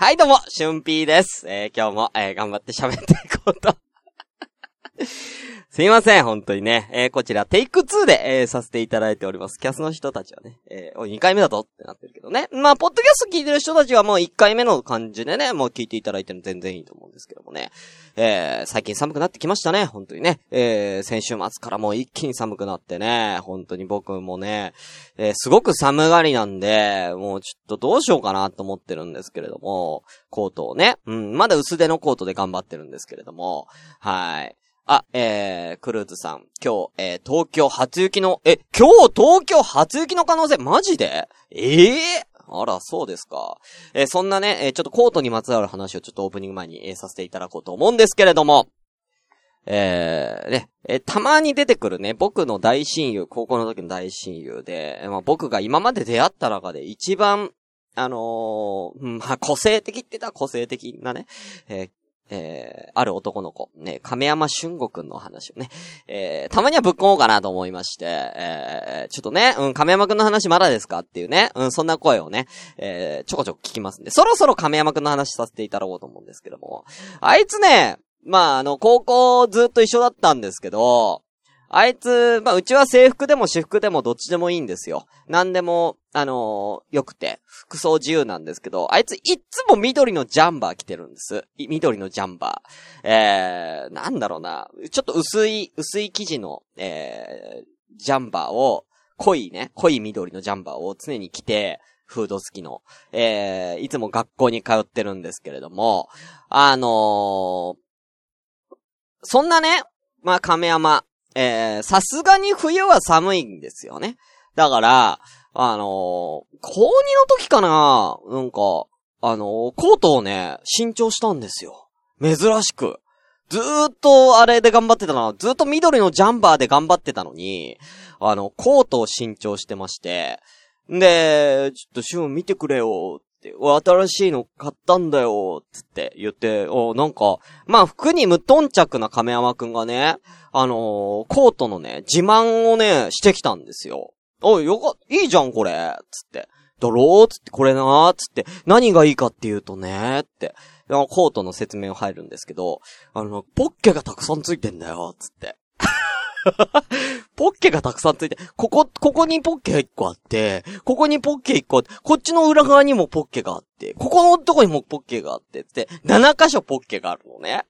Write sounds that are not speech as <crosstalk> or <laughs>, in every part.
はい、どうも、しゅんぴーです。えー、今日も、えー、頑張って喋っていこうと。すいません、本当にね。えー、こちら、テイク2で、えー、させていただいております。キャスの人たちはね、えー、お、2回目だぞってなってるけどね。まあ、ポッドキャスト聞いてる人たちはもう1回目の感じでね、もう聞いていただいてるの全然いいと思うんですけどもね。えー、最近寒くなってきましたね、本当にね。えー、先週末からもう一気に寒くなってね、本当に僕もね、えー、すごく寒がりなんで、もうちょっとどうしようかなと思ってるんですけれども、コートをね、うん、まだ薄手のコートで頑張ってるんですけれども、はい。あ、えー、クルーズさん、今日、えー、東京初雪の、え、今日東京初雪の可能性、マジで？ええー、あら、そうですか。えー、そんなね、えー、ちょっとコートにまつわる話をちょっとオープニング前に、えー、させていただこうと思うんですけれども、えー、ね、えー、たまに出てくるね、僕の大親友、高校の時の大親友で、まあ、僕が今まで出会った中で一番、あのー、まあ、個性的って言ったら個性的なね、えーえー、ある男の子、ね、亀山俊吾くんの話をね、えー、たまにはぶっ込もうかなと思いまして、えー、ちょっとね、うん、亀山くんの話まだですかっていうね、うん、そんな声をね、えー、ちょこちょこ聞きますんで、そろそろ亀山くんの話させていただこうと思うんですけども、あいつね、まあ、あの、高校ずっと一緒だったんですけど、あいつ、まあ、うちは制服でも私服でもどっちでもいいんですよ。なんでも、あのー、良くて、服装自由なんですけど、あいついつも緑のジャンバー着てるんです。緑のジャンバー。えー、なんだろうな。ちょっと薄い、薄い生地の、えー、ジャンバーを、濃いね、濃い緑のジャンバーを常に着て、フード好きの。えー、いつも学校に通ってるんですけれども、あのー、そんなね、まあ、亀山、えー、さすがに冬は寒いんですよね。だから、あのー、高2の時かななんか、あのー、コートをね、新調したんですよ。珍しく。ずーっとあれで頑張ってたのずーっと緑のジャンバーで頑張ってたのに、あの、コートを新調してまして、で、ちょっとシュン見てくれよ、新しいの買ったんだよつって言って、おなんか、まあ服に無頓着な亀山くんがね、あのー、コートのね、自慢をね、してきたんですよ。おい、よか、いいじゃん、これつって。だろーつって、これなーつって、何がいいかっていうとねって。コートの説明を入るんですけど、あの、ポッケがたくさんついてんだよ、つって。<laughs> ポッケがたくさんついて、ここ、ここにポッケが1個あって、ここにポッケ1個あって、こっちの裏側にもポッケがあって、ここのとこにもポッケがあって、って、7箇所ポッケがあるのね。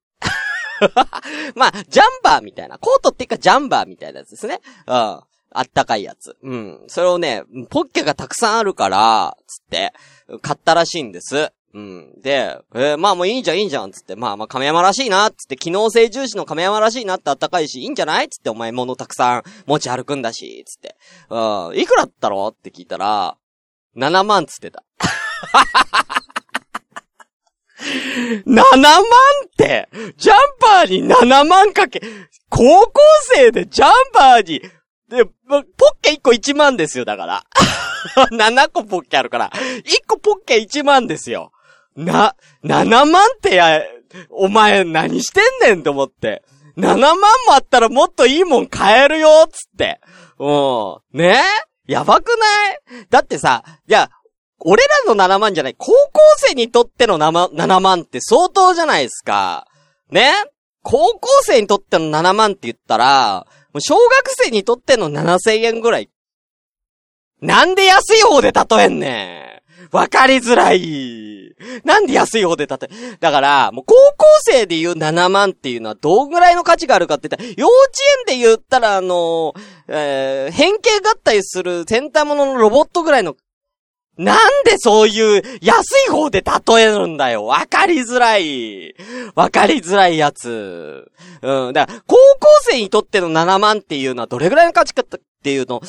<laughs> まあ、ジャンバーみたいな。コートっていうかジャンバーみたいなやつですね。うん。あったかいやつ。うん。それをね、ポッケがたくさんあるから、つって、買ったらしいんです。うん。で、えーまあもういいんじゃんいいんじゃん、つって。まあまあ亀山らしいな、つって。機能性重視の亀山らしいなってあったかいし、いいんじゃないつってお前物たくさん持ち歩くんだし、つって。うん。いくらだったろって聞いたら、7万つってた。7万って、ジャンパーに7万かけ、高校生でジャンパーに、で、ポッケ1個1万ですよ、だから。<laughs> 7個ポッケあるから、1個ポッケ1万ですよ。な、7万ってや、お前何してんねんと思って。7万もあったらもっといいもん買えるよ、つって。うん。ね？やばくない？だってさ、いや、俺らの7万じゃない、高校生にとっての 7, 7万って相当じゃないですか。ね？高校生にとっての7万って言ったら、もう小学生にとっての7000円ぐらい。なんで安い方で例えんねん。わかりづらい。なんで安い方で例え、だから、もう高校生で言う7万っていうのはどんぐらいの価値があるかって言ったら、幼稚園で言ったらあのえー、変形合体する戦隊もののロボットぐらいのなんでそういう安い方で例えるんだよわかりづらい。わかりづらいやつ。うん。だから、高校生にとっての7万っていうのはどれぐらいの価値かっていうの、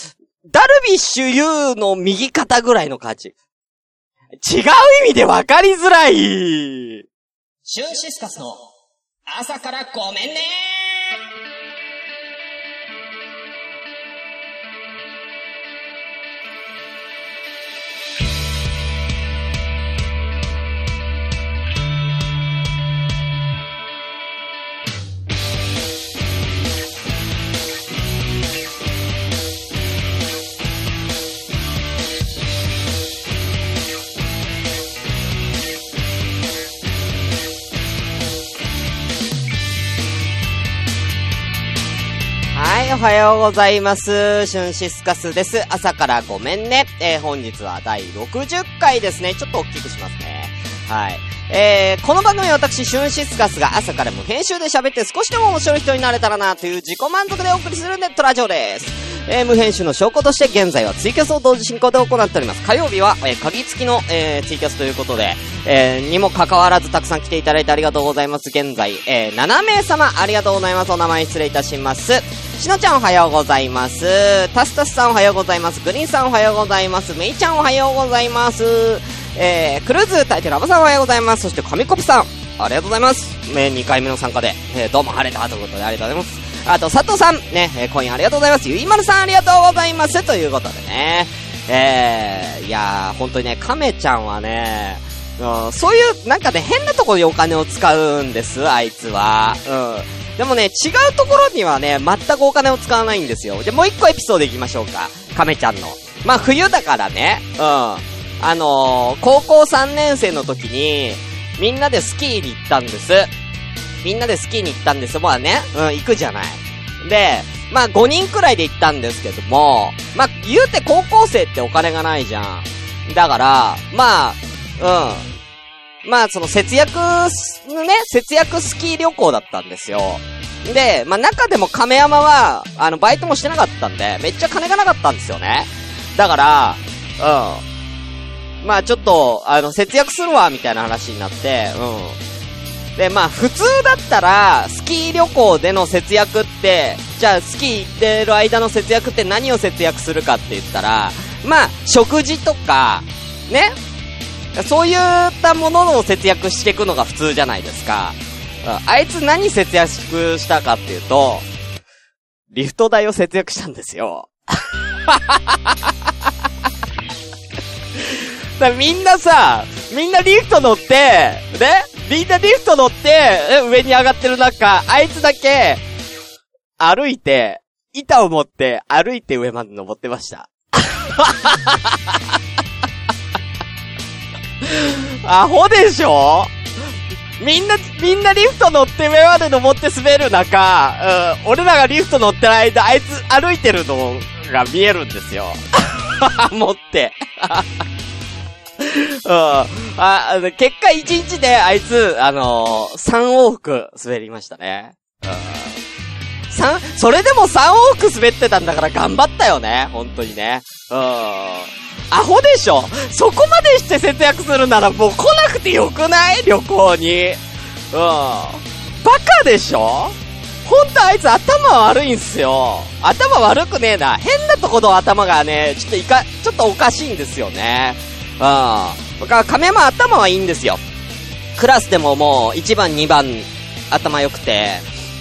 ダルビッシュ有の右肩ぐらいの価値。違う意味で分かりづらい。シュンシスカスの朝からごめんねはようございます。シュンシスカスです。朝からごめんね。えー、本日は第60回ですね。ちょっと大きくしますね。はい。えー、この番組は私、シュンシスカスが朝からも編集で喋って少しでも面白い人になれたらなという自己満足でお送りするネットラジオです。えー、無編集の証拠として現在はツイキャスを同時進行で行っております。火曜日は、えー、鍵付きの、えー、ツイキャスということで、えー、にも関わらずたくさん来ていただいてありがとうございます。現在、えー、7名様ありがとうございます。お名前失礼いたします。しのちゃんおはようございます。タスタスさんおはようございます。グリーンさんおはようございます。メイちゃんおはようございます。えー、クルーズ大抵ラバさんおはようございます。そして、神コプさん、ありがとうございます。えー、2回目の参加で、えー、どうも晴れたということでありがとうございます。あと、佐藤さん、ね、えー、今夜ありがとうございます。ゆいまるさんありがとうございます。ということでね、えー、いやー、本当にね、亀ちゃんはね、うん、そういう、なんかね、変なところにお金を使うんです、あいつは。うん。でもね、違うところにはね、全くお金を使わないんですよ。じゃ、もう一個エピソードいきましょうか。亀ちゃんの。まあ、冬だからね、うん。あのー、高校3年生の時に、みんなでスキーに行ったんです。みんなでスキーに行ったんですよ。まあね、うん、行くじゃない。で、まあ5人くらいで行ったんですけども、まあ言うて高校生ってお金がないじゃん。だから、まあ、うん。まあその節約、ね、節約スキー旅行だったんですよ。で、まあ中でも亀山は、あの、バイトもしてなかったんで、めっちゃ金がなかったんですよね。だから、うん。まあちょっと、あの、節約するわ、みたいな話になって、うん。で、まあ普通だったら、スキー旅行での節約って、じゃあスキー行ってる間の節約って何を節約するかって言ったら、まあ、食事とか、ねそういったものを節約していくのが普通じゃないですか。うんあいつ何節約したかっていうと、リフト代を節約したんですよ。<laughs> だみんなさ、みんなリフト乗って、ね？みんなリフト乗って、上に上がってる中、あいつだけ、歩いて、板を持って、歩いて上まで登ってました。<laughs> アホでしょ？みんな、みんなリフト乗って上まで登って滑る中、うん、俺らがリフト乗ってる間、あいつ歩いてるのが見えるんですよ。<laughs> 持って。うん。あ、あ結果一日であいつ、あのー、3往復滑りましたね。うん。三、それでも3往復滑ってたんだから頑張ったよね。本当にね。うん。アホでしょそこまでして節約するならもう来なくてよくない？旅行に。うん。バカでしょほんとあいつ頭悪いんすよ。頭悪くねえな。変なとこの頭がね、ちょっといか、ちょっとおかしいんですよね。うん。だか亀山頭はいいんですよ。クラスでももう1番2番頭良くて、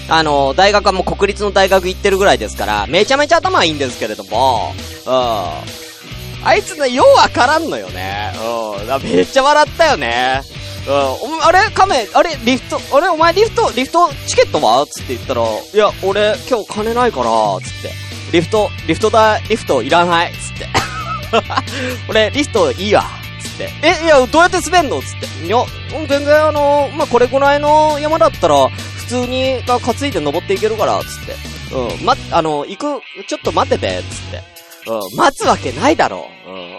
あの、大学はもう国立の大学行ってるぐらいですから、めちゃめちゃ頭いいんですけれども、うん。あいつね、ようわからんのよね。うん。めっちゃ笑ったよね。うん。あれ亀、あれリフト、あれお前リフト、リフトチケットは？つって言ったら、いや、俺今日金ないから、つって。リフト、リフト代、リフトいらない、つって。<laughs> <laughs> 俺、リフトいいわ。つって。え、いや、どうやって滑んの？つって。いや、全然あの、まあ、これぐらいの山だったら、普通に、が担いで登っていけるから、つって。うん、ま、あの、行く、ちょっと待ってて、つって。うん、待つわけないだろう。うん。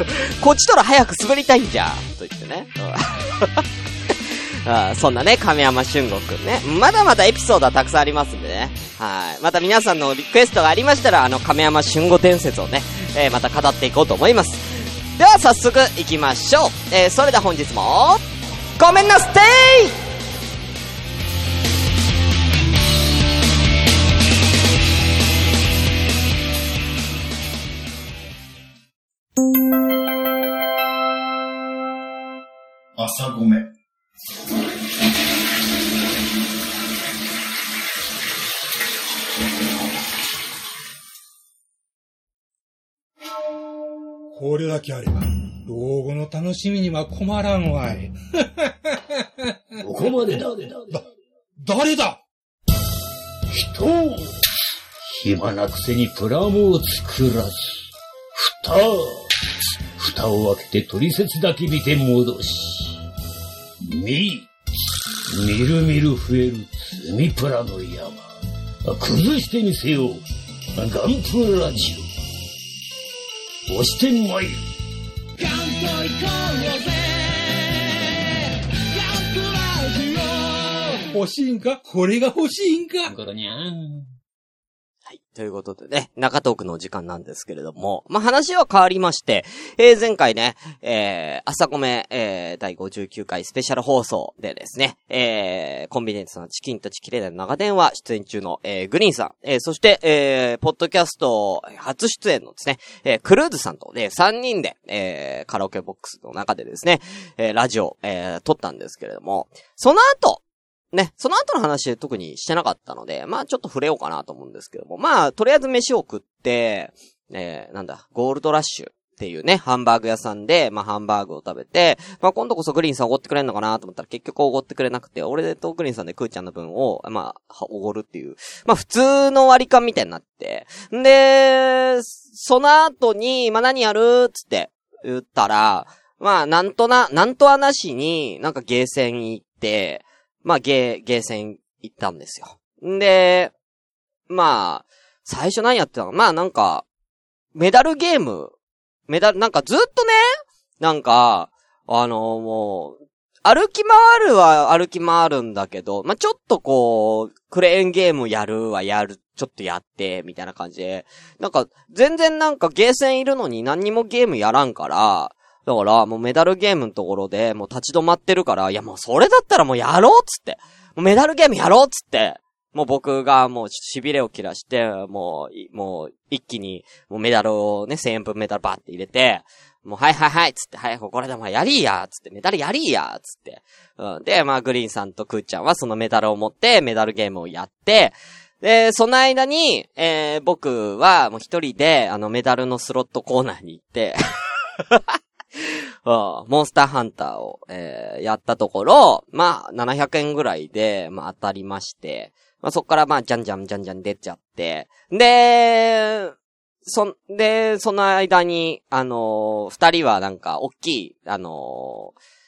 <laughs> こっちとら早く滑りたいんじゃ。と言ってね。うん。あ <laughs> そんなね、亀山俊吾くんね。まだまだエピソードはたくさんありますんでね。はい。また皆さんのリクエストがありましたら、あの、亀山俊吾伝説をね、えー、また語っていこうと思います。では、早速行きましょう。えー、それでは本日も、ごめんなステイ朝ごめん。これだけあれば、老後の楽しみには困らんわい。<laughs> ここまでだ。誰だ？人を暇なくせにプラモを作らず、蓋、蓋を開けて取説だけ見て戻し、み、みるみる増える積みプラの山。崩してみせよう。ガンプラジオ。押してまい。る。ガンと行こうよぜ。ガンプラジオ欲しいんか？これが欲しいんか？ゴロニャン。ということでね、中トークの時間なんですけれども、まあ、話は変わりまして、えー、前回ね、えー、朝米、えー、第59回スペシャル放送でですね、えー、コンビニエンスのチキンとチキレイな長電話出演中の、えー、グリーンさん、えー、そして、えー、ポッドキャスト初出演のですね、えー、クルーズさんとね、3人で、えー、カラオケボックスの中でですね、えー、ラジオ、えー、撮ったんですけれども、その後、ね、その後の話で特にしてなかったので、まあちょっと触れようかなと思うんですけども、まあとりあえず飯を食って、えー、なんだ、ゴールドラッシュっていうね、ハンバーグ屋さんで、まあハンバーグを食べて、まあ今度こそグリーンさんおごってくれんのかなと思ったら結局おごってくれなくて、俺とグリーンさんでクーちゃんの分を、まあ、おごるっていう、まあ普通の割り勘みたいになって、んで、その後に、まあ何やるっつって言ったら、まあなんとな、なんとはなしに、なんかゲーセン行って、まあ、ゲー、ゲーセン行ったんですよ。んで、まあ、最初何やってたの？まあなんか、メダルゲーム、メダル、なんかずっとね、なんか、あのもう、歩き回るは歩き回るんだけど、まあ、ちょっとこう、クレーンゲームやるはやる、ちょっとやって、みたいな感じで、なんか、全然なんかゲーセンいるのに何にもゲームやらんから、だから、もうメダルゲームのところで、もう立ち止まってるから、いやもうそれだったらもうやろうっつって。もうメダルゲームやろうっつって。もう僕がもう痺れを切らして、もう、もう一気に、もうメダルをね、1000円分メダルバーって入れて、もうはいはいはいっつって、はい、これでもやりーやつって、メダルやりーやつって。うん。で、まあグリーンさんとクーちゃんはそのメダルを持って、メダルゲームをやって、で、その間に、えー、僕はもう一人で、あのメダルのスロットコーナーに行って、モンスターハンターを、えーやったところ、まあ、700円ぐらいで、まあ、当たりまして、まあ、そっからまあ、じゃんじゃんじゃんじゃん出ちゃって、で、そ、で、その間に、あのー二人はなんか、大きい、あのー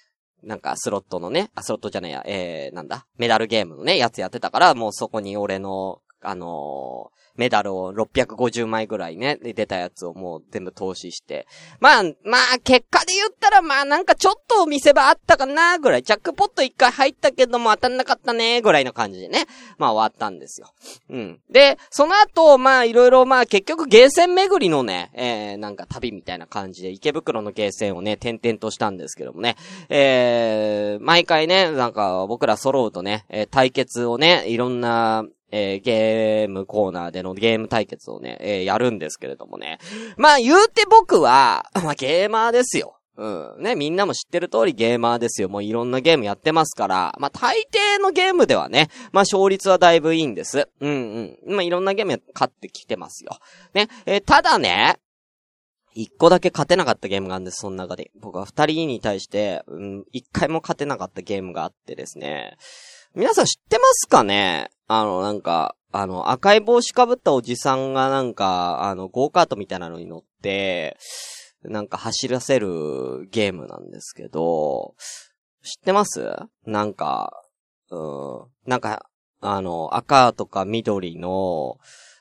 なんか、スロットのね、あ、スロットじゃないや、えー、なんだ、メダルゲームのね、やつやってたから、もうそこに俺の、あのーメダルを650枚ぐらいね、で出たやつをもう全部投資して。まあ、まあ、結果で言ったら、まあなんかちょっと見せ場あったかな、ぐらい。ジャックポット一回入ったけども当たんなかったね、ぐらいの感じでね。まあ終わったんですよ。うん。で、その後、まあいろいろまあ結局ゲーセン巡りのね、えー、なんか旅みたいな感じで池袋のゲーセンをね、転々としたんですけどもね。えー、毎回ね、なんか僕ら揃うとね、え対決をね、いろんな、えーゲームコーナーでのゲーム対決をね、えーやるんですけれどもね。まあ言うて僕は、<laughs> まあゲーマーですよ。うん。ね、みんなも知ってる通りゲーマーですよ。もういろんなゲームやってますから、まあ大抵のゲームではね、まあ勝率はだいぶいいんです。うんうん。まあいろんなゲーム勝ってきてますよ。ね、えーただね、一個だけ勝てなかったゲームがあるんです、その中で。僕は二人に対して、うん、一回も勝てなかったゲームがあってですね。皆さん知ってますかね？あの、なんか、あの、赤い帽子かぶったおじさんがなんか、あの、ゴーカートみたいなのに乗って、なんか走らせるゲームなんですけど、知ってます？なんか、うん、なんか、あの、赤とか緑の、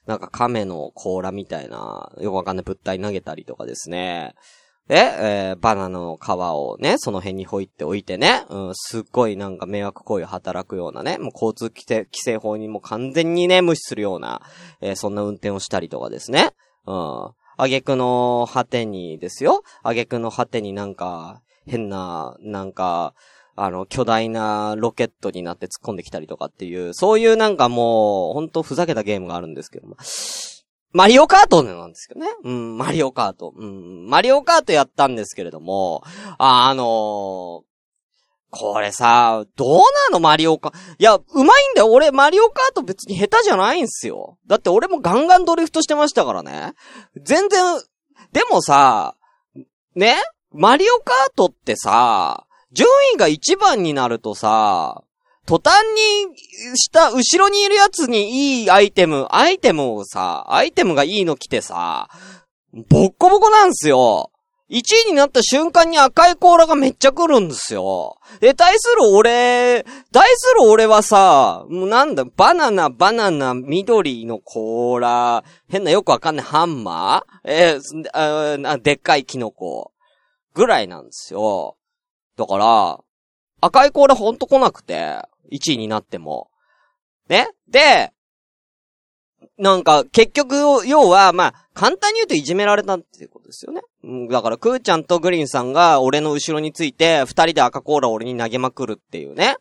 なんか亀の甲羅みたいな、よくわかんない物体投げたりとかですね。え、えーバナナの皮をね、その辺にほいっておいてね、うん、すっごいなんか迷惑行為を働くようなね、もう交通規制規制法にも完全にね、無視するような、えーそんな運転をしたりとかですね。うん。挙句の果てにですよ。挙句の果てになんか、変な、なんか、あの、巨大なロケットになって突っ込んできたりとかっていう、そういうなんかもう、ほんとふざけたゲームがあるんですけども。マリオカートなんですけどね。うん、マリオカート。うん、マリオカートやったんですけれども、あ、あのーこれさ、どうなのマリオカ、いや、うまいんだよ。俺、マリオカート別に下手じゃないんすよ。だって俺もガンガンドリフトしてましたからね。全然、でもさ、ね？マリオカートってさ、順位が1番になるとさ、途端に、下、後ろにいるやつにいいアイテム、アイテムをさ、アイテムがいいの来てさ、ボッコボコなんすよ。1位になった瞬間に赤い甲羅がめっちゃ来るんですよ。で、対する俺、対する俺はさ、もうなんだ、バナナ、バナナ、緑の甲羅、変なよくわかんないハンマー？えー、あでっかいキノコ。ぐらいなんですよ。だから、赤い甲羅ほんと来なくて、1位になっても。ね？で、なんか、結局、要は、まあ、簡単に言うといじめられたっていうことですよね。だから、クーちゃんとグリーンさんが俺の後ろについて、二人で赤コーラを俺に投げまくるっていうね。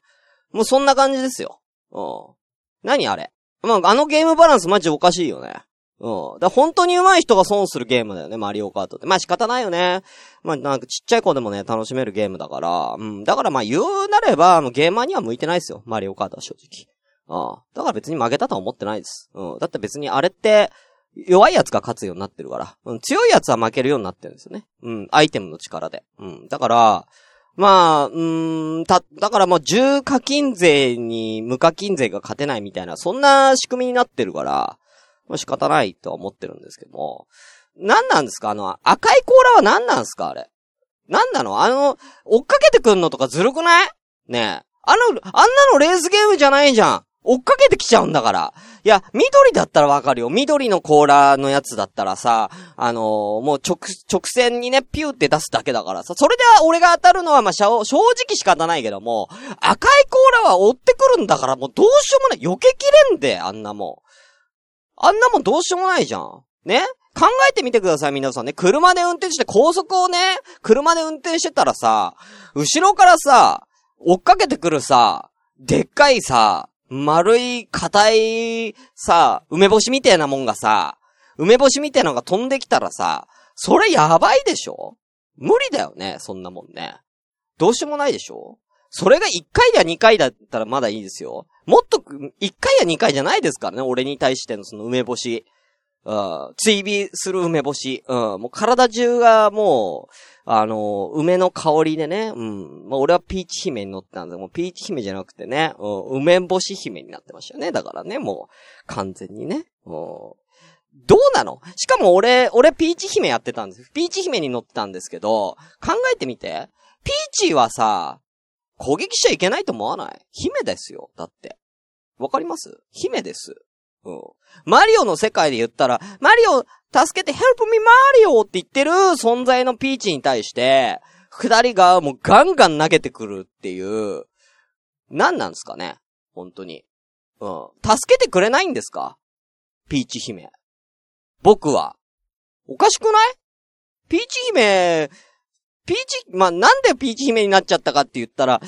もうそんな感じですよ。うん。何あれ？まあ、あのゲームバランスマジおかしいよね。うん。だ本当に上手い人が損するゲームだよね、マリオカートって。まあ仕方ないよね。まあなんかちっちゃい子でもね、楽しめるゲームだから。うん。だからまあ言うなれば、あのゲーマーには向いてないですよ、マリオカートは正直。ああ。だから別に負けたとは思ってないです。うん。だって別にあれって、弱い奴が勝つようになってるから。うん。強い奴は負けるようになってるんですよね。うん。アイテムの力で。うん。だから、まあ、うーん、た、だからもう重課金税に無課金税が勝てないみたいな、そんな仕組みになってるから、まあ仕方ないとは思ってるんですけども。何なんですか？あの、赤い甲羅は何なんですか？あれ。何なの？あの、追っかけてくんのとかずるくない？ねえ。あの、あんなのレースゲームじゃないじゃん。追っかけてきちゃうんだから。いや、緑だったらわかるよ。緑の甲羅のやつだったらさ、あのー、もう直、直線にね、ピューって出すだけだからさ、それでは俺が当たるのはまあ、正直仕方ないけども、赤い甲羅は追ってくるんだからもうどうしようもない。避けきれんで、あんなもん。あんなもんどうしようもないじゃん。ね？考えてみてください、皆さんね。車で運転して高速をね、車で運転してたらさ、後ろからさ、追っかけてくるさ、でっかいさ、丸い、硬い、さ、梅干しみたいなもんがさ、梅干しみたいなのが飛んできたらさ、それやばいでしょ？無理だよね、そんなもんね。どうしようもないでしょ？それが1回や2回だったらまだいいですよ。もっと、1回や2回じゃないですからね、俺に対してのその梅干し。うん、追尾する梅干し。うん、もう体中がもう、あの、梅の香りでね、うん。まあ、俺はピーチ姫に乗ってたんで、もうピーチ姫じゃなくてね、うん、梅干し姫になってましたよね。だからね、もう、完全にね。うん、どうなの？しかも俺、俺ピーチ姫やってたんです。ピーチ姫に乗ってたんですけど、考えてみて。ピーチはさ、攻撃しちゃいけないと思わない？姫ですよ。だって。わかります？姫です。うん。マリオの世界で言ったら、マリオ、助けて、ヘルプミマリオって言ってる存在のピーチに対して、二人がもうガンガン投げてくるっていう、何なんですかね？本当に。うん。助けてくれないんですか？ピーチ姫。僕は。おかしくない？ピーチ姫、ピーチ、まあ、なんでピーチ姫になっちゃったかって言ったら、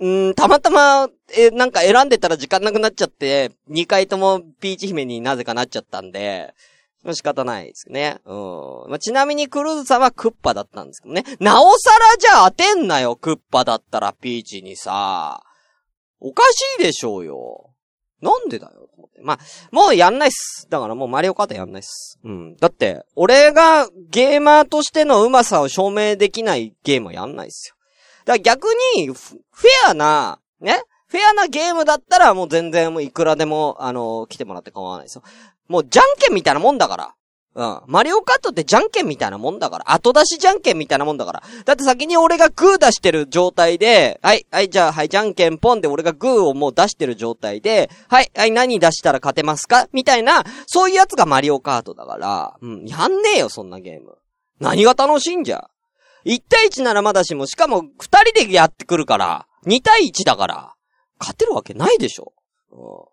うん、たまたま、え、なんか選んでたら時間なくなっちゃって、二回ともピーチ姫になぜかなっちゃったんで、仕方ないですね。うん。まあ、ちなみにクルーズさんはクッパだったんですけどね。なおさらじゃあ当てんなよ、クッパだったらピーチにさ。おかしいでしょうよ。なんでだよ、と思って。まあ、もうやんないっす。だからもうマリオカートやんないっす。うん。だって、俺がゲーマーとしてのうまさを証明できないゲームはやんないっすよ。だから逆に、フェアな、ね？フェアなゲームだったらもう全然もういくらでも、あのー、来てもらって構わないですよ。もうじゃんけんみたいなもんだから。うん。マリオカットってじゃんけんみたいなもんだから。後出しじゃんけんみたいなもんだから。だって先に俺がグー出してる状態で、はい、はい、じゃあ、はい、じゃんけんポンで俺がグーをもう出してる状態で、はい、はい、何出したら勝てますか？みたいな、そういうやつがマリオカートだから、うん、やんねえよ、そんなゲーム。何が楽しいんじゃ？1対1ならまだしも、しかも2人でやってくるから、2対1だから、勝てるわけないでしょ。うん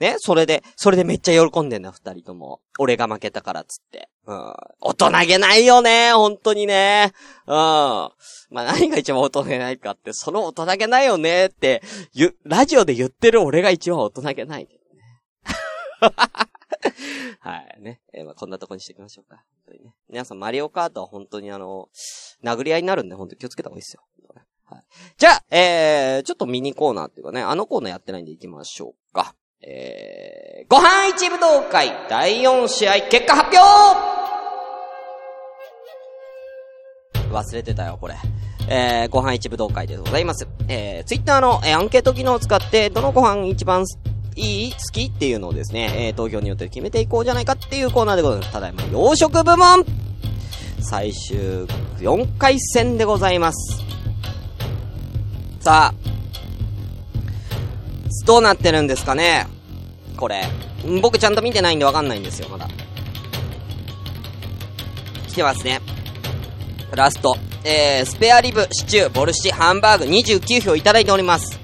ね、それで、それでめっちゃ喜んでんだ、二人とも。俺が負けたからっつって。うん。大人げないよね、本当にね。うん。まあ、何が一番大人げないかって、その大人げないよねって、ゆ、ラジオで言ってる俺が一番大人げない、ね。<laughs> はいね。えー、まあ、こんなとこにしていきましょうか。本当にね。皆さん、マリオカートは本当にあの、殴り合いになるんで、本当に気をつけた方がいいですよ。はい。じゃあ、えー、ちょっとミニコーナーっていうかね、あのコーナーやってないんで行きましょうか。えー、ご飯一武道会第4試合結果発表忘れてたよ、これ。えー、ご飯一武道会でございます。えー、ツイッターの、えー、アンケート機能を使って、どのご飯一番いい好きっていうのをですね、えー、投票によって決めていこうじゃないかっていうコーナーでございます。ただいま、洋食部門最終4回戦でございます。さあ、どうなってるんですかね？これ。僕ちゃんと見てないんでわかんないんですよ、まだ。来てますね。ラスト。えー、スペアリブ、シチュー、ボルシチ、ハンバーグ29票いただいております。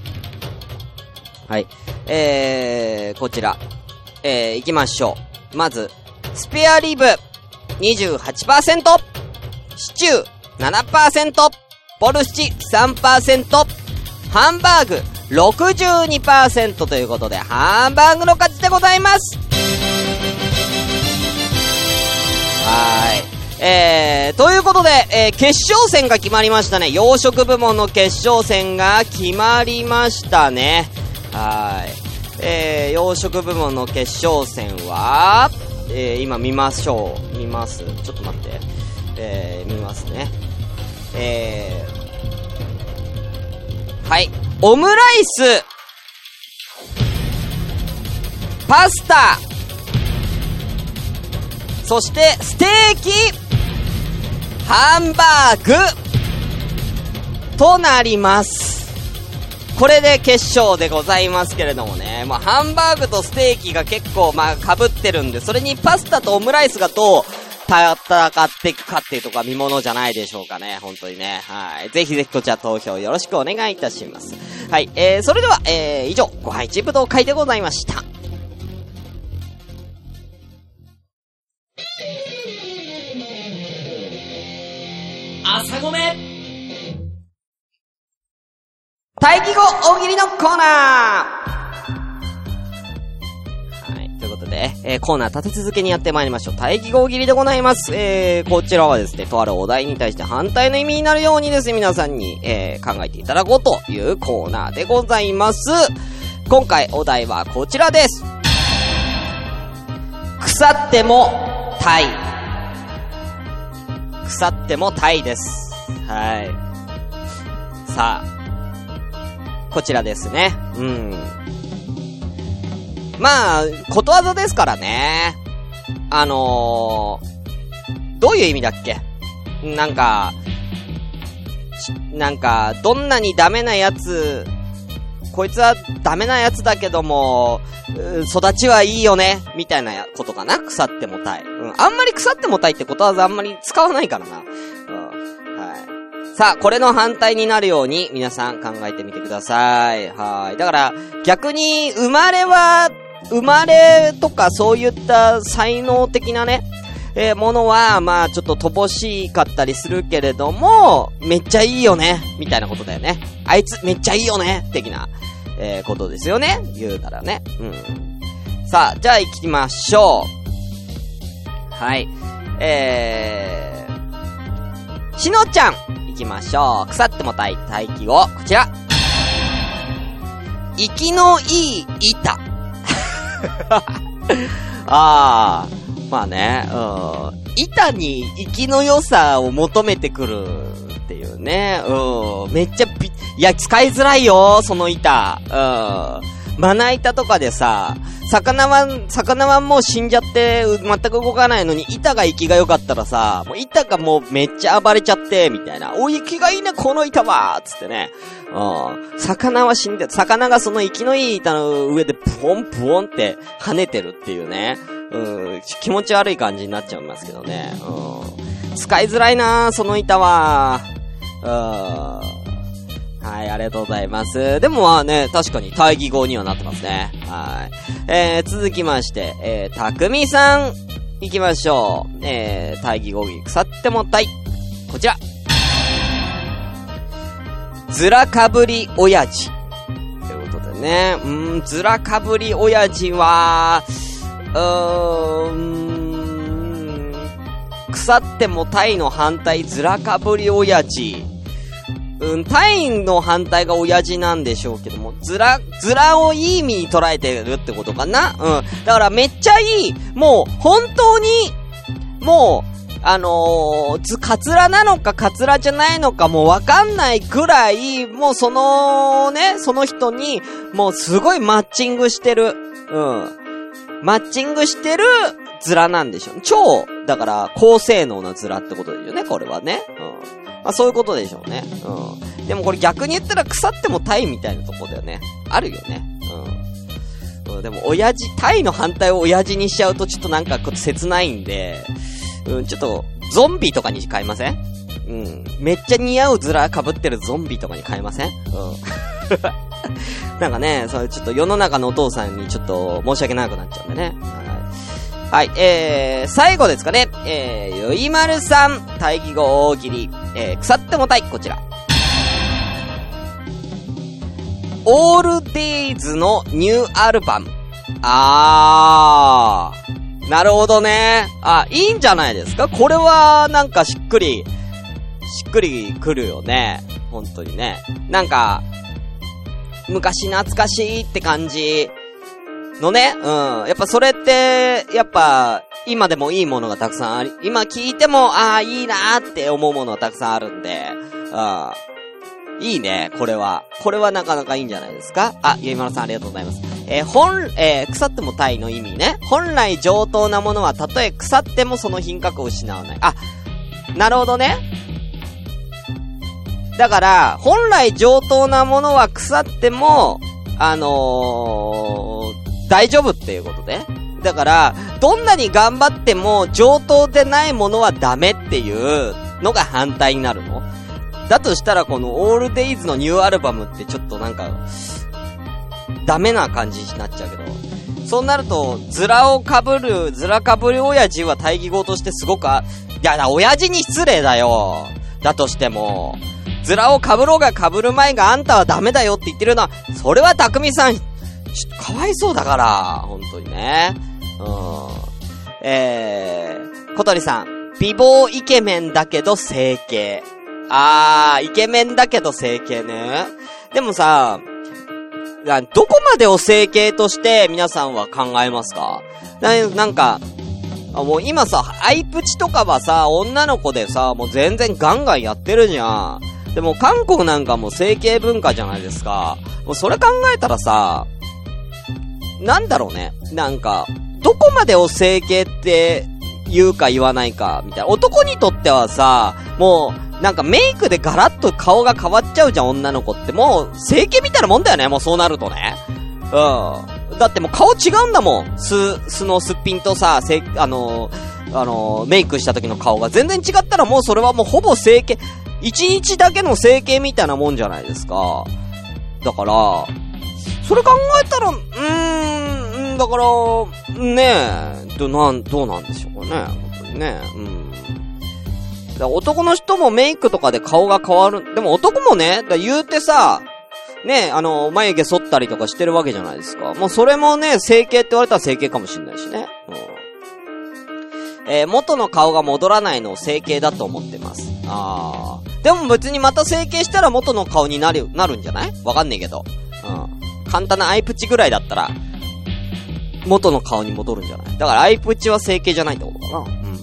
はい。えー、こちら。えー、行きましょう。まず、スペアリブ、28%、シチュー、7%、ボルシチ、3%、ハンバーグ、62%ということで、ハンバーグの勝ちでございますはい。えー、ということで、えー、決勝戦が決まりましたね。洋食部門の決勝戦が決まりましたね。はい。えー、洋食部門の決勝戦は、えー、今見ましょう。見ます？ちょっと待って。えー、見ますね。えー、はい。オムライス、パスタ、そして、ステーキ、ハンバーグ、となります。これで決勝でございますけれどもね。まあ、ハンバーグとステーキが結構、まあ、被ってるんで、それにパスタとオムライスがどう、戦っていくかっていうとこは見物じゃないでしょうかね。本当にね。はい。ぜひぜひこちら投票よろしくお願いいたします。はい。えー、それでは、えー、以上、ご配置武道会でございました。朝ごめ待機後大喜利のコーナーで、えーコーナー立て続けにやってまいりましょう。待機後大喜利でございます。えー、こちらはですね、とあるお題に対して反対の意味になるようにですね、皆さんに、えー、考えていただこうというコーナーでございます。今回お題はこちらです。腐っても、タイ。腐ってもタイです。はい。さあ、こちらですね。うん。まあ、ことわざですからね。あのー、どういう意味だっけ？なんか、なんか、どんなにダメなやつ、こいつはダメなやつだけども、育ちはいいよね、みたいなことかな？腐ってもたい。うん。あんまり腐ってもたいってことわざあんまり使わないからな。うん。はい。さあ、これの反対になるように、皆さん考えてみてください。はい。だから、逆に、生まれは、生まれとかそういった才能的なね、えーものは、まあ、ちょっと乏しかったりするけれども、めっちゃいいよね、みたいなことだよね。あいつめっちゃいいよね、的な、えーことですよね。言うたらね。うん。さあ、じゃあ行きましょう。はい。えー、しのちゃん、行きましょう。腐ってもたい、待機語、こちら。生きのいい板。<laughs> ああ、まあね、うん。板に生きの良さを求めてくるっていうね。うん。めっちゃび、いや、使いづらいよ、その板。うん。まな板とかでさ、魚は、魚はもう死んじゃって、全く動かないのに、板が生きが良かったらさ、もう板がもうめっちゃ暴れちゃって、みたいな。お、生きがいいね、この板はつってね。うん。魚は死んで、魚がその生きのいい板の上で、プオンプオンって跳ねてるっていうね。うん。気持ち悪い感じになっちゃいますけどね。うん。使いづらいなその板は。うん。はい、ありがとうございます。でもまあね、確かに対義語にはなってますね。はい。えー、続きまして、えー、たくみさん、行きましょう。えー、対義語に腐ってもたい。こちら。ずらかぶり親父。ということでね。うん、ずらかぶり親父は、うーん、腐ってもタイの反対、ずらかぶり親父。うん、タイの反対が親父なんでしょうけども、ずら、ずらをいい意味に捉えてるってことかな？うん。だからめっちゃいい、もう、本当に、もう、あのー、カツラなのかカツラじゃないのかもうわかんないくらい、もうその、ね、その人に、もうすごいマッチングしてる。うん。マッチングしてる、面なんでしょ。超、だから、高性能な面ってことですよね、これはね。うん。まあ、そういうことでしょうね。うん。でもこれ逆に言ったら腐ってもタイみたいなとこだよね。あるよね。うん。うん、でも、親父、タイの反対を親父にしちゃうとちょっとなんかこう切ないんで、うん、ちょっと、ゾンビとかに変えません？うん。めっちゃ似合う面被ってるゾンビとかに変えません？うん。<laughs> なんかね、それちょっと世の中のお父さんにちょっと申し訳なくなっちゃうんでね。はい。はい、えー、最後ですかね。えー、よいまるさん、対義語大喜利、えー、腐ってもたい、こちら。オールデイズのニューアルバム。あー。なるほどね。あ、いいんじゃないですか？これは、なんかしっくり、しっくりくるよね。本当にね。なんか、昔懐かしいって感じのね、うん。やっぱそれって、やっぱ、今でもいいものがたくさんあり、今聞いても、ああ、いいなーって思うものがたくさんあるんで、うん。いいね、これは。これはなかなかいいんじゃないですか？あ、ゆいまるさんありがとうございます。えー本、えー腐ってもタイの意味ね。本来上等なものはたとえ腐ってもその品格を失わない。あ、なるほどね。だから、本来上等なものは腐っても、あのー、大丈夫っていうことで。だから、どんなに頑張っても上等でないものはダメっていうのが反対になるのだとしたらこのオールデイズのニューアルバムってちょっとなんか、ダメな感じになっちゃうけど。そうなると、ズラを被る、ズラ被る親父は対義語としてすごくあ、いやだ、親父に失礼だよ。だとしても、ズラを被ろうが被る前があんたはダメだよって言ってるのは、それは匠さん、かわいそうだから、本当にね。うん。えー、小鳥さん、美貌イケメンだけど整形。あー、イケメンだけど整形ね。でもさ、どこまでを整形として皆さんは考えますか？なんか、もう今さ、アイプチとかはさ、女の子でさ、もう全然ガンガンやってるじゃん。でも韓国なんかも整形文化じゃないですか。もうそれ考えたらさ、なんだろうね。なんか、どこまでを整形って言うか言わないか、みたいな。男にとってはさ、もう、なんかメイクでガラッと顔が変わっちゃうじゃん、女の子って。もう、整形みたいなもんだよね、もうそうなるとね。うん。だってもう顔違うんだもん。す、素のすっぴんとさ、せ、あのー、あのー、メイクした時の顔が全然違ったらもうそれはもうほぼ整形、一日だけの整形みたいなもんじゃないですか。だから、それ考えたら、うーん、だから、ねえ、ど、なん、どうなんでしょうかね。本当にね。うん。だ男の人もメイクとかで顔が変わる。でも男もね、だ言うてさ、ねあの、眉毛剃ったりとかしてるわけじゃないですか。もうそれもね、整形って言われたら整形かもしんないしね。うん。えー元の顔が戻らないのを整形だと思ってます。あー。でも別にまた整形したら元の顔になる、なるんじゃない？わかんねえけど。うん。簡単なアイプチぐらいだったら、元の顔に戻るんじゃない？だからアイプチは整形じゃないってことかな。うん。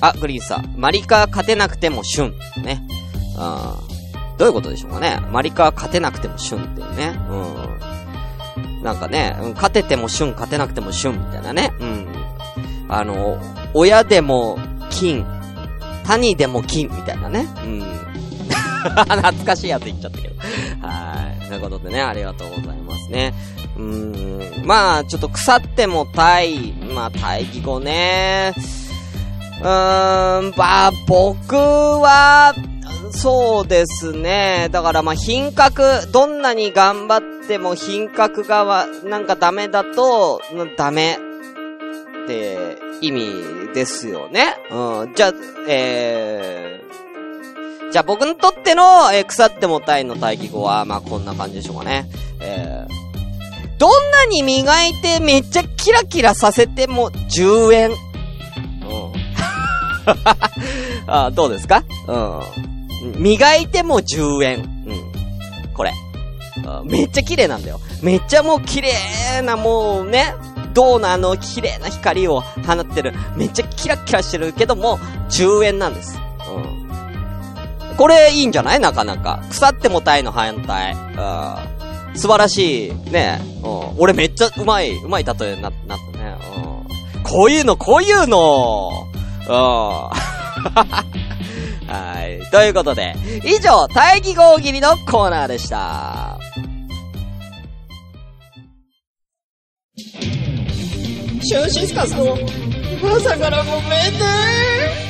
あ、グリーンさん。マリカ勝てなくても旬。ね。うん。どういうことでしょうかね。マリカ勝てなくても旬っていうね。うん。なんかね、うん勝てても旬、勝てなくても旬みたいなね。うん。あの、親でも金、谷でも金みたいなね。うん。<laughs> 懐かしいやつ言っちゃったけど。はい。ということでね、ありがとうございますね。うーん。まあ、ちょっと腐っても対、まあ、対義語ね。うーん、まあ、僕は、そうですね。だからまあ品格、どんなに頑張っても品格がわ、なんかダメだと、ダメって意味ですよね。うん。じゃあ、えー、じゃあ僕にとっての、えー腐ってもたいの対義語は、まあこんな感じでしょうかね。えー、どんなに磨いてめっちゃキラキラさせても10円。うん。<laughs> あどうですか？うん。磨いても10円。うん。これ。めっちゃ綺麗なんだよ。めっちゃもう綺麗なもうね、銅のあの綺麗な光を放ってる。めっちゃキラキラしてるけども、10円なんです。うん。これいいんじゃない？なかなか。腐ってもたいの反対。うん。素晴らしい。ね。うん。俺めっちゃうまい、うまい例えにな、なったね。うん。こういうの、こういうの。うん。<laughs> はい。ということで、以上、大義号切りのコーナーでした。シュンシスカスの朝からごめんね。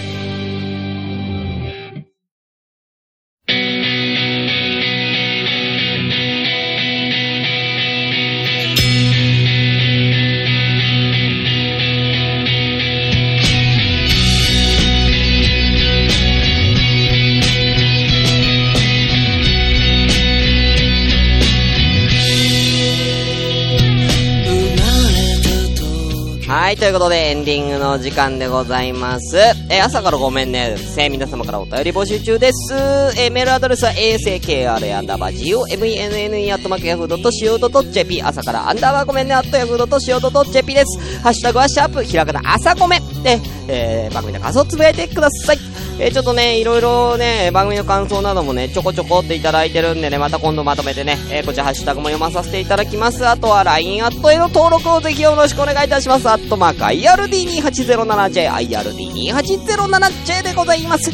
はい、ということでエンディングの時間でございます。えー朝からごめんね。せー皆様からお便り募集中です。えーメールアドレスは askra アンダーバー gomenne アットマークヤフードと .co.jp 朝からアンダーバーごめんねアットヤフードと .co.jp です。ハッシュタグはシャープひらがな朝ごめんで、えー番組の感想をつぶやいてください。えーちょっとね、いろいろね、番組の感想などもね、ちょこちょこっていただいてるんでね、また今度まとめてね、えーこちらハッシュタグも読まさせていただきます。あとは LINE アットへの登録をぜひよろしくお願いいたします。アットマーク IRD2807J、IRD2807J でございます。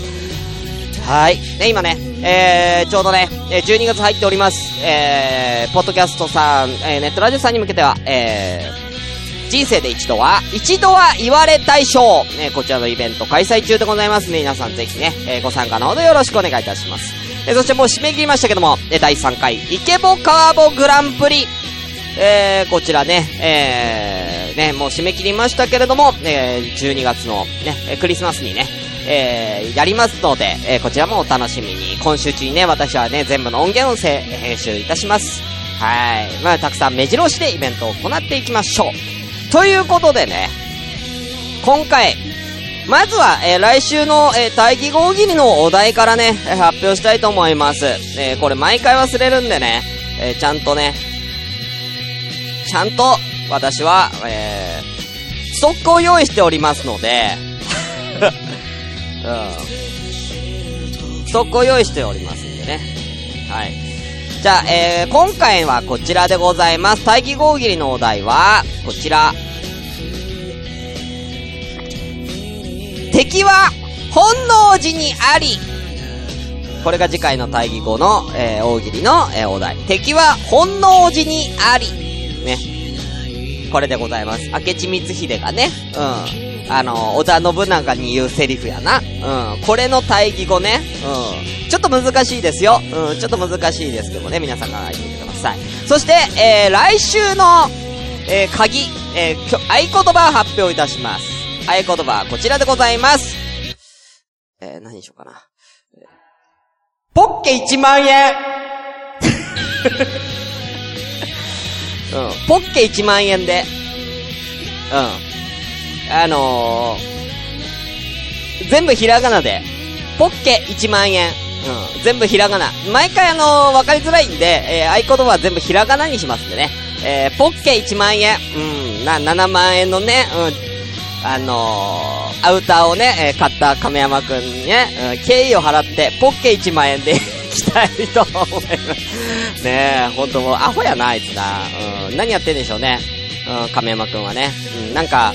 はい。ね、今ね、えー、ちょうどね、えー12月入っております。えー、ポッドキャストさん、えー、ネットラジオさんに向けては、えー、人生で一度は、一度は言われたい賞、ね、こちらのイベント開催中でございますね。皆さんぜひね、えーご参加のほどよろしくお願いいたします。えーそしてもう締め切りましたけども、え第3回、イケボカーボグランプリ、えー、こちらね、えー、ね、もう締め切りましたけれども、えー、12月のね、クリスマスにね、えー、やりますので、えー、こちらもお楽しみに。今週中にね、私はね、全部の音源をせ編集いたします。はい。まあ、たくさん目白押しでイベントを行っていきましょう。ということでね、今回、まずは、えー来週の、えー、大義号切りのお題からね、発表したいと思います。えこれ毎回忘れるんでね、えちゃんとね、ちゃんと、私は、えー、ストックを用意しておりますので、<laughs> うん。ストックを用意しておりますんでね。はい。じゃあ、えー、今回はこちらでございます。大義号切りのお題は、こちら。敵は、本能寺にあり。これが次回の大義語の、えー、大喜利の、えーお題。敵は本能寺にあり。ね。これでございます。明智光秀がね、うん。あの、織田信長に言うセリフやな。うん。これの大義語ね。うん。ちょっと難しいですよ。うん。ちょっと難しいですけどね、皆さんが言ってください。そして、えー、来週の、えー、鍵、えー、きょ合言葉を発表いたします。合言葉はこちらでございます。えー、何にしようかな。ポッケ1万円 <laughs> うん。ポッケ1万円で。うん。あのー、全部ひらがなで、ポッケ1万円。うん。全部ひらがな。毎回あのー、わかりづらいんで、えー、合言葉は全部ひらがなにしますんでね。えー、ポッケ1万円。うん。な、7万円のね、うん。あのー、アウターをね、えー買った亀山くんにね、うん、敬意を払って、ポッケ1万円で <laughs> 行きたいと思います。ねえ、ほんともう、アホやな、あいつな。うん、何やってんでしょうね。うん、亀山くんはね。うん、なんか、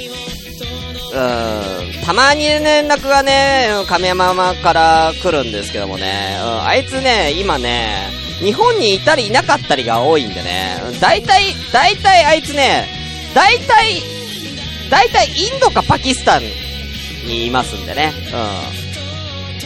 うん、たまに連絡がね、亀山から来るんですけどもね、うん、あいつね、今ね、日本にいたりいなかったりが多いんでね、大体、大体あいつね、大体、大体インドかパキスタンにいますんでね。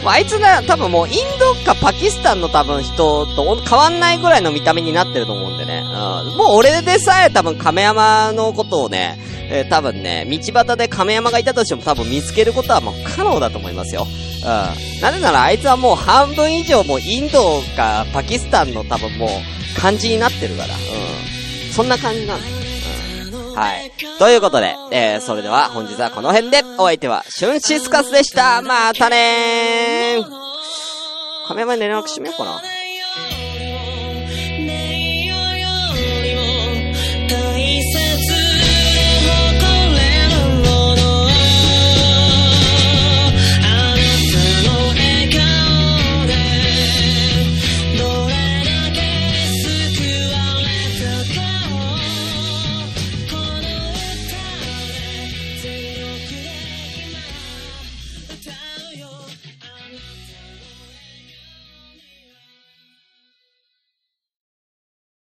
うん。あいつな、多分もうインドかパキスタンの多分人と変わんないぐらいの見た目になってると思うんでね。うん。もう俺でさえ多分亀山のことをね、えー多分ね、道端で亀山がいたとしても多分見つけることはもう可能だと思いますよ。うん。なぜならあいつはもう半分以上もうインドかパキスタンの多分もう感じになってるから。うん。そんな感じなんです。うん。はい。ということで、えー、それでは本日はこの辺で、お相手はシュンシスカスでした。またねー。亀山に連絡してみようかな。